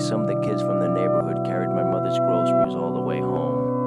some of the kids from the neighborhood carried my mother's groceries all the way home.